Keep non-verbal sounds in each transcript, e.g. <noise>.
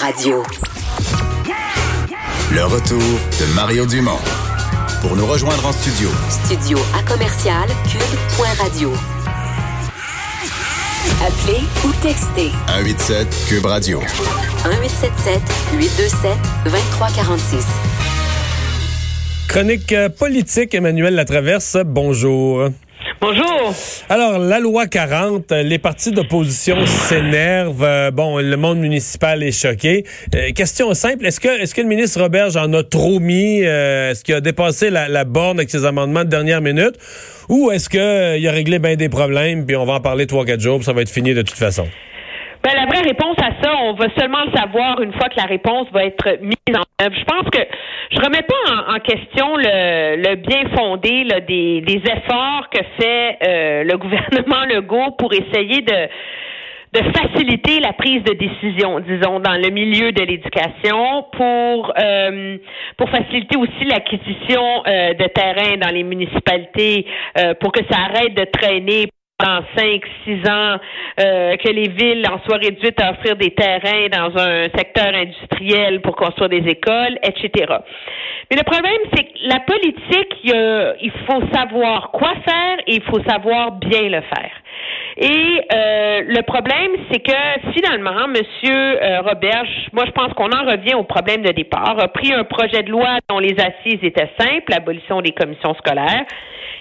Radio. Le retour de Mario Dumont. Pour nous rejoindre en studio. Studio à commercial cube.radio. Appelez ou textez 187 Cube Radio. 1877 827 2346. Chronique euh, politique, Emmanuel Latraverse, bonjour. Bonjour. Alors, la loi 40, euh, les partis d'opposition s'énervent. Euh, bon, le monde municipal est choqué. Euh, question simple, est-ce que, est-ce que le ministre Roberge en a trop mis? est-ce qu'il a dépassé la, la, borne avec ses amendements de dernière minute? Ou est-ce qu'il a réglé bien des problèmes, puis on va en parler trois, quatre jours, puis ça va être fini de toute façon? Ben, la vraie réponse à ça, on va seulement le savoir une fois que la réponse va être mise en œuvre. Je pense que je remets pas en, question le, le, bien fondé là, des, des, efforts que fait euh, le <laughs> gouvernement Legault pour essayer de de faciliter la prise de décision, disons, dans le milieu de l'éducation, pour euh, pour faciliter aussi l'acquisition euh, de terrain dans les municipalités, pour que ça arrête de traîner en 5, 6 ans, euh, que les villes en soient réduites à offrir des terrains dans un secteur industriel pour construire des écoles, etc. Mais le problème, c'est que la politique, il faut savoir quoi faire et il faut savoir bien le faire. Euh, le problème, c'est que finalement, Monsieur euh, Robert, moi je pense qu'on en revient au problème de départ, a pris un projet de loi dont les assises étaient simples, l'abolition des commissions scolaires,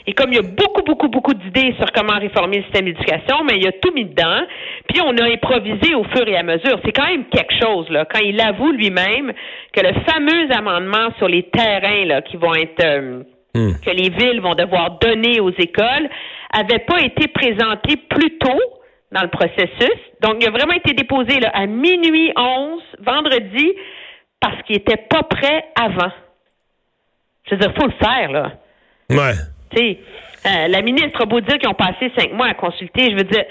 et comme il y a beaucoup, beaucoup, beaucoup d'idées sur comment réformer le système d'éducation, mais il a tout mis dedans. Puis on a improvisé au fur et à mesure. C'est quand même quelque chose, là, quand il avoue lui-même que le fameux amendement sur les terrains là, qui vont être euh, hmm. que les villes vont devoir donner aux écoles avait pas été présenté plus tôt dans le processus. Donc, il a vraiment été déposé là, à minuit 11, vendredi, parce qu'il était pas prêt avant. Je veux dire, faut le faire, là. Ouais. Euh, la ministre a beau dire qu'ils ont passé cinq mois à consulter, je veux dire,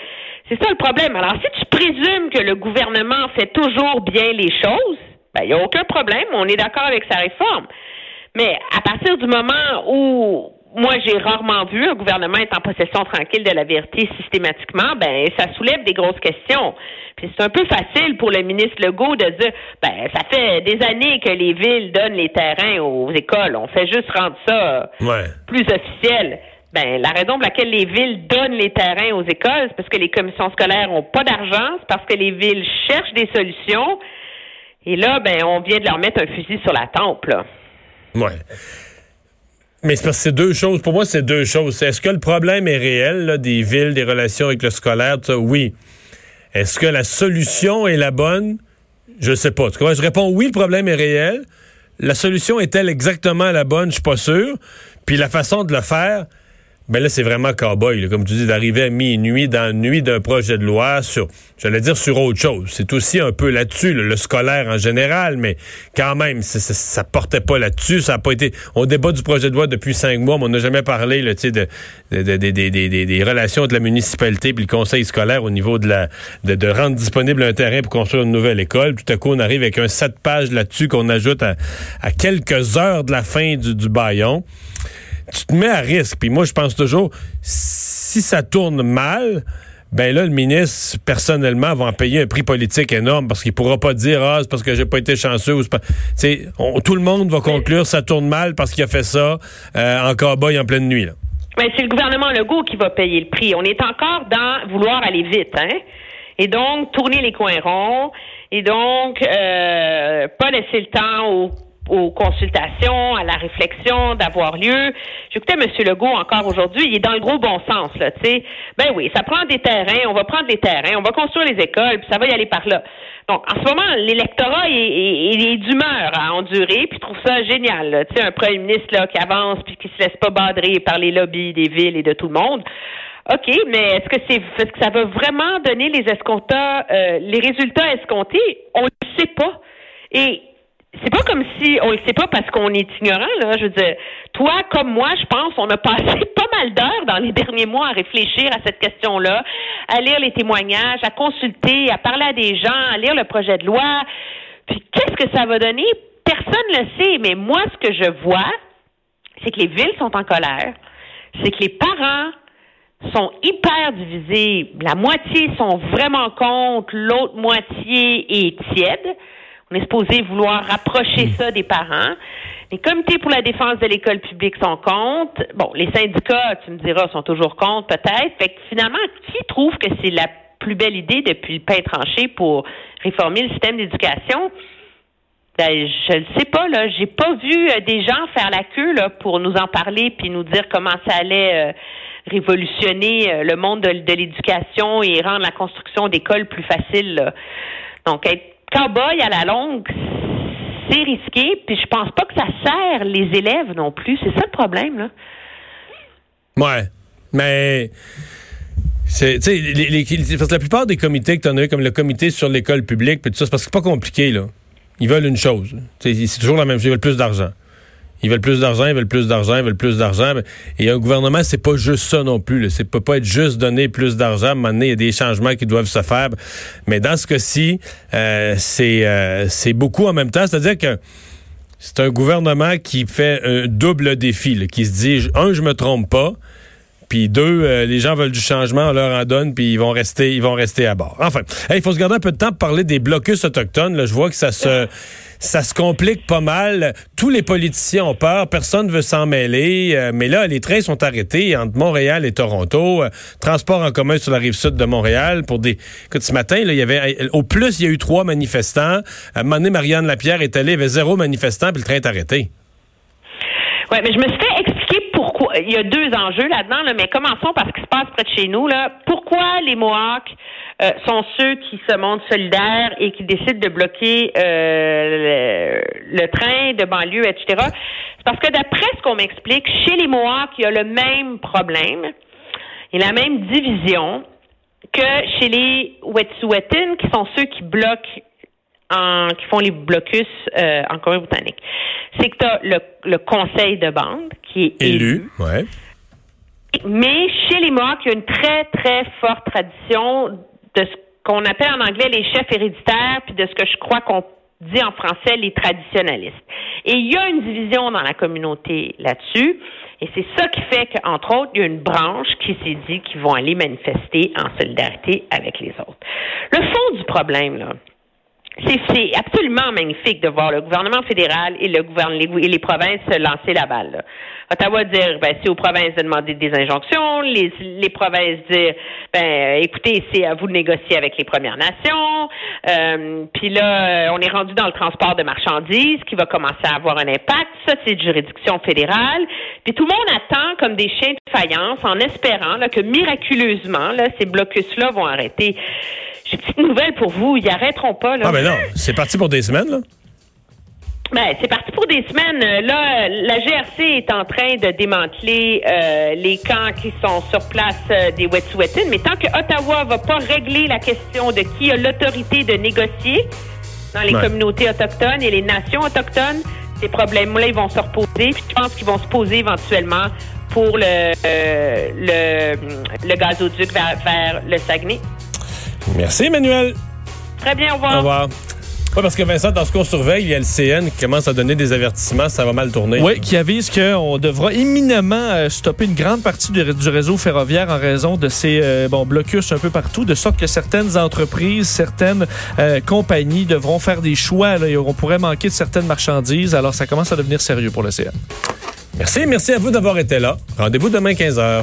c'est ça le problème. Alors, si tu présumes que le gouvernement fait toujours bien les choses, ben, il n'y a aucun problème, on est d'accord avec sa réforme. Mais à partir du moment où moi, j'ai rarement vu un gouvernement être en possession tranquille de la vérité systématiquement, ben, ça soulève des grosses questions. Puis c'est un peu facile pour le ministre Legault de dire, ben, ça fait des années que les villes donnent les terrains aux écoles. On fait juste rendre ça plus officiel. Ben, la raison pour laquelle les villes donnent les terrains aux écoles, c'est parce que les commissions scolaires ont pas d'argent, c'est parce que les villes cherchent des solutions. Et là, ben, on vient de leur mettre un fusil sur la tempe, là. Ouais. Mais c'est parce que c'est deux choses. Pour moi, c'est deux choses. Est-ce que le problème est réel, des villes, des relations avec le scolaire? Oui. Est-ce que la solution est la bonne? Je sais pas. Je réponds oui, le problème est réel. La solution est-elle exactement la bonne? Je suis pas sûr. Puis la façon de le faire, ben là, c'est vraiment cowboy, comme tu dis, d'arriver à minuit dans la nuit d'un projet de loi sur, j'allais dire sur autre chose. C'est aussi un peu là-dessus, le scolaire en général, mais quand même, ça, ça, portait pas là-dessus. Ça a pas été. On débat du projet de loi depuis cinq mois, mais on n'a jamais parlé, là, de, de, de, de, des relations de la municipalité puis le conseil scolaire au niveau de la de, rendre disponible un terrain pour construire une nouvelle école. Tout à coup, on arrive avec un sept pages là-dessus qu'on ajoute à, à quelques heures de la fin du, du baillon tu te mets à risque. Puis moi, je pense toujours, si ça tourne mal, ben là, le ministre, personnellement, va en payer un prix politique énorme parce qu'il pourra pas dire, ah, c'est parce que j'ai pas été chanceux. Ou pas... tout le monde va conclure, ça tourne mal parce qu'il a fait ça euh, en cowboy en pleine nuit. Là. Ben, c'est le gouvernement Legault qui va payer le prix. On est encore dans vouloir aller vite, hein? Et donc, tourner les coins ronds, et donc, euh, pas laisser le temps aux aux consultations, à la réflexion d'avoir lieu. J'écoutais M. Legault encore aujourd'hui, il est dans le gros bon sens, là, tu sais. Ben oui, ça prend des terrains, on va prendre des terrains, on va construire les écoles, puis ça va y aller par là. Donc, en ce moment, l'électorat est, d'humeur à endurer, puis trouve ça génial, tu sais, un premier ministre là, qui avance, puis qui se laisse pas badrer par les lobbies des villes et de tout le monde. OK, mais est-ce que c'est est-ce que ça va vraiment donner les escomptas, euh, les résultats escomptés? On ne le sait pas. Et c'est pas comme si on le sait pas parce qu'on est ignorant là. Je veux dire, toi comme moi, je pense, on a passé <laughs> pas mal d'heures dans les derniers mois à réfléchir à cette question-là, à lire les témoignages, à consulter, à parler à des gens, à lire le projet de loi. Puis qu'est-ce que ça va donner? Personne ne le sait, mais moi, ce que je vois, c'est que les villes sont en colère, c'est que les parents sont hyper divisés. La moitié sont vraiment contre, l'autre moitié est tiède On est supposé vouloir rapprocher ça des parents. Les comités pour la défense de l'école publique sont contre. Bon, les syndicats, tu me diras, sont toujours contre, peut-être. Fait que finalement, qui trouve que c'est la plus belle idée depuis le pain tranché pour réformer le système d'éducation? Ben, je ne sais pas, là. J'ai pas vu euh, des gens faire la queue là, pour nous en parler puis nous dire comment ça allait euh, révolutionner euh, le monde de, de l'éducation et rendre la construction d'écoles plus facile. là. Donc, être cow-boy à la longue, c'est risqué, puis je pense pas que ça sert les élèves non plus. C'est ça le problème, là. Ouais. Mais. C'est, les, les- parce que la plupart des comités que tu as eu, comme le comité sur l'école publique, puis tout ça, c'est parce que c'est pas compliqué, là. Ils veulent une chose. C'est toujours la même chose. Ils veulent plus d'argent. Ils veulent plus d'argent, ils veulent plus d'argent, ils veulent plus d'argent. Et un gouvernement, c'est pas juste ça non plus. C'est peut pas être juste donner plus d'argent. À un moment donné, il y a des changements qui doivent se faire. Mais dans ce cas-ci, euh, c'est euh, c'est beaucoup en même temps. C'est-à-dire que c'est un gouvernement qui fait un double défi, là, qui se dit, un, je me trompe pas. Puis deux, euh, les gens veulent du changement, on leur en donne, puis ils vont rester, ils vont rester à bord. Enfin, hey, il faut se garder un peu de temps pour parler des blocus autochtones. Là, je vois que ça se, <laughs> ça se complique pas mal. Tous les politiciens ont peur, personne veut s'en mêler. euh, mais là, les trains sont arrêtés entre Montréal et Toronto. euh, transport en commun sur la rive sud de Montréal pour des. Écoute, ce matin, là, il y avait, au plus, il y a eu trois manifestants. À un moment donné, Marianne Lapierre est allée, il y avait zéro manifestant, puis le train est arrêté. Oui, mais je me suis fait expliquer Il y a deux enjeux là-dedans, là, mais commençons par ce qui se passe près de chez nous. Pourquoi les Mohawks euh, sont ceux qui se montrent solidaires et qui décident de bloquer euh, le, le train de banlieue, etc. C'est parce que d'après ce qu'on m'explique, chez les Mohawks, il y a le même problème et la même division que chez les Wet'suwet'en, qui sont ceux qui bloquent en, qui font les blocus euh, en Colombie-Britannique. C'est que tu as le, le conseil de bande qui est élu. Élu, ouais. Mais chez les Mohawks, il y a une très, très forte tradition de ce qu'on appelle en anglais les chefs héréditaires, puis de ce que je crois qu'on dit en français les traditionnalistes. Et il y a une division dans la communauté là-dessus. Et c'est ça qui fait qu'entre autres, il y a une branche qui s'est dit qu'ils vont aller manifester en solidarité avec les autres. Le fond du problème, là, c'est absolument magnifique de voir le gouvernement fédéral et le gouvernement et les provinces se lancer la balle. là. Ottawa dire ben c'est aux provinces de demander des injonctions, les, les provinces dire ben écoutez c'est à vous de négocier avec les Premières Nations. Euh, Puis là euh, on est rendu dans le transport de marchandises qui va commencer à avoir un impact. Ça c'est de juridiction fédérale. Puis tout le monde attend comme des chiens de faïence en espérant là, que miraculeusement là ces blocus là vont arrêter. J'ai une petite nouvelle pour vous, ils arrêteront pas là. Ah, ben non, c'est parti pour des semaines, là? Ben, c'est parti pour des semaines. Euh, Là, la GRC est en train de démanteler euh, les camps qui sont sur place euh, des Wet'suwet'en, mais tant que Ottawa va pas régler la question de qui a l'autorité de négocier dans les Ouais. communautés autochtones et les nations autochtones, ces problèmes-là, ils vont se reposer. Puis je pense qu'ils vont se poser éventuellement pour le, euh, le, le gazoduc vers, vers le Saguenay. Merci, Emmanuel. Très bien, au Au revoir. revoir. Ouais, parce que Vincent, dans ce qu'on surveille, il y a le CN qui commence à donner des avertissements, ça va mal tourner. Oui, qui avise qu'on devra éminemment euh, stopper une grande partie du, du réseau ferroviaire en raison de ces euh, bon, blocus un peu partout, de sorte que certaines entreprises, certaines euh, compagnies devront faire des choix. Là, et on pourrait manquer de certaines marchandises. Alors, ça commence à devenir sérieux pour le CN. Merci, merci à vous d'avoir été là. Rendez-vous demain 15h.